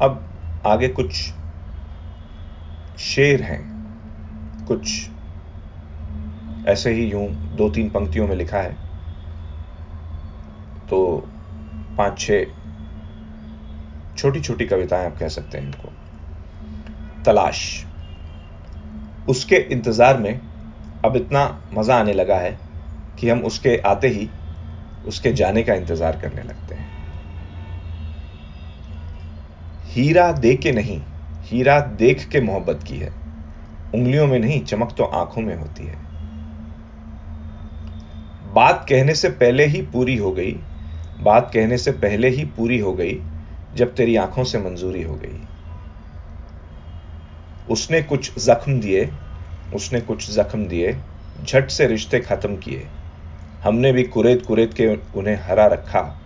अब आगे कुछ शेर हैं। कुछ ऐसे ही यूँ दो तीन पंक्तियों में लिखा है। तो पाँच छह छोटी छोटी कविताएँ आप कह सकते हैं इनको। तलाश। उसके इंतज़ार में अब इतना मज़ा आने लगा है कि हम उसके आते ही उसके जाने का इंतज़ार करने लगते हैं। हीरा दे के नहीं, हीरा देख के मोहब्बत की है। उंगलियों में नहीं, चमक तो आँखों में होती है। बात कहने से पहले ही पूरी हो गई। बात कहने से पहले ही पूरी हो गई, जब तेरी आँखों से मंजूरी हो गई। उसने कुछ जख्म दिए, उसने कुछ जख्म दिए, झट से रिश्ते खत्म किए। हमने भी कुरेद कुरेद के उन्हें हरा रखा।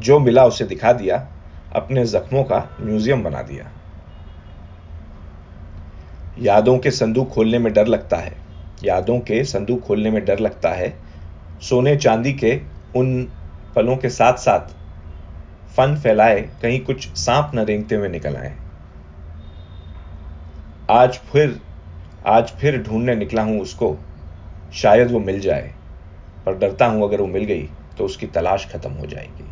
जो मिला उसे दिखा दिया। अपने जख्मों का म्यूज़ियम बना दिया। यादों के संदूक खोलने में डर लगता है। यादों के संदूक खोलने में डर लगता है। सोने चांदी के उन पलों के साथ साथ फन फैलाए कहीं कुछ सांप न रेंगते हुए निकल आए। आज फिर आज फिर ढूँढने निकला हूँ उसको। शायद वो मिल जाए, पर डरता हूँ अगर वो मिल गई तो उसकी तलाश खत्म हो जाएगी।